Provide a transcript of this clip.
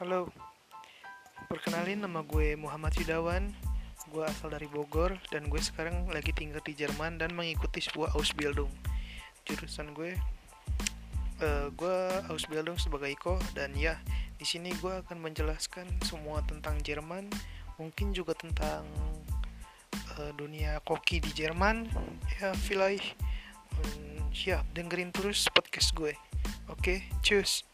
Halo, perkenalin nama gue Muhammad Yudawan. Gue asal dari Bogor dan gue sekarang lagi tinggal di Jerman dan mengikuti sebuah Ausbildung Jurusan gue, uh, gue Ausbildung sebagai Iko dan ya di sini gue akan menjelaskan semua tentang Jerman Mungkin juga tentang uh, dunia koki di Jerman. Ya, vielleicht um, hmm, Ya, dengerin terus podcast gue. Oke, okay, cheers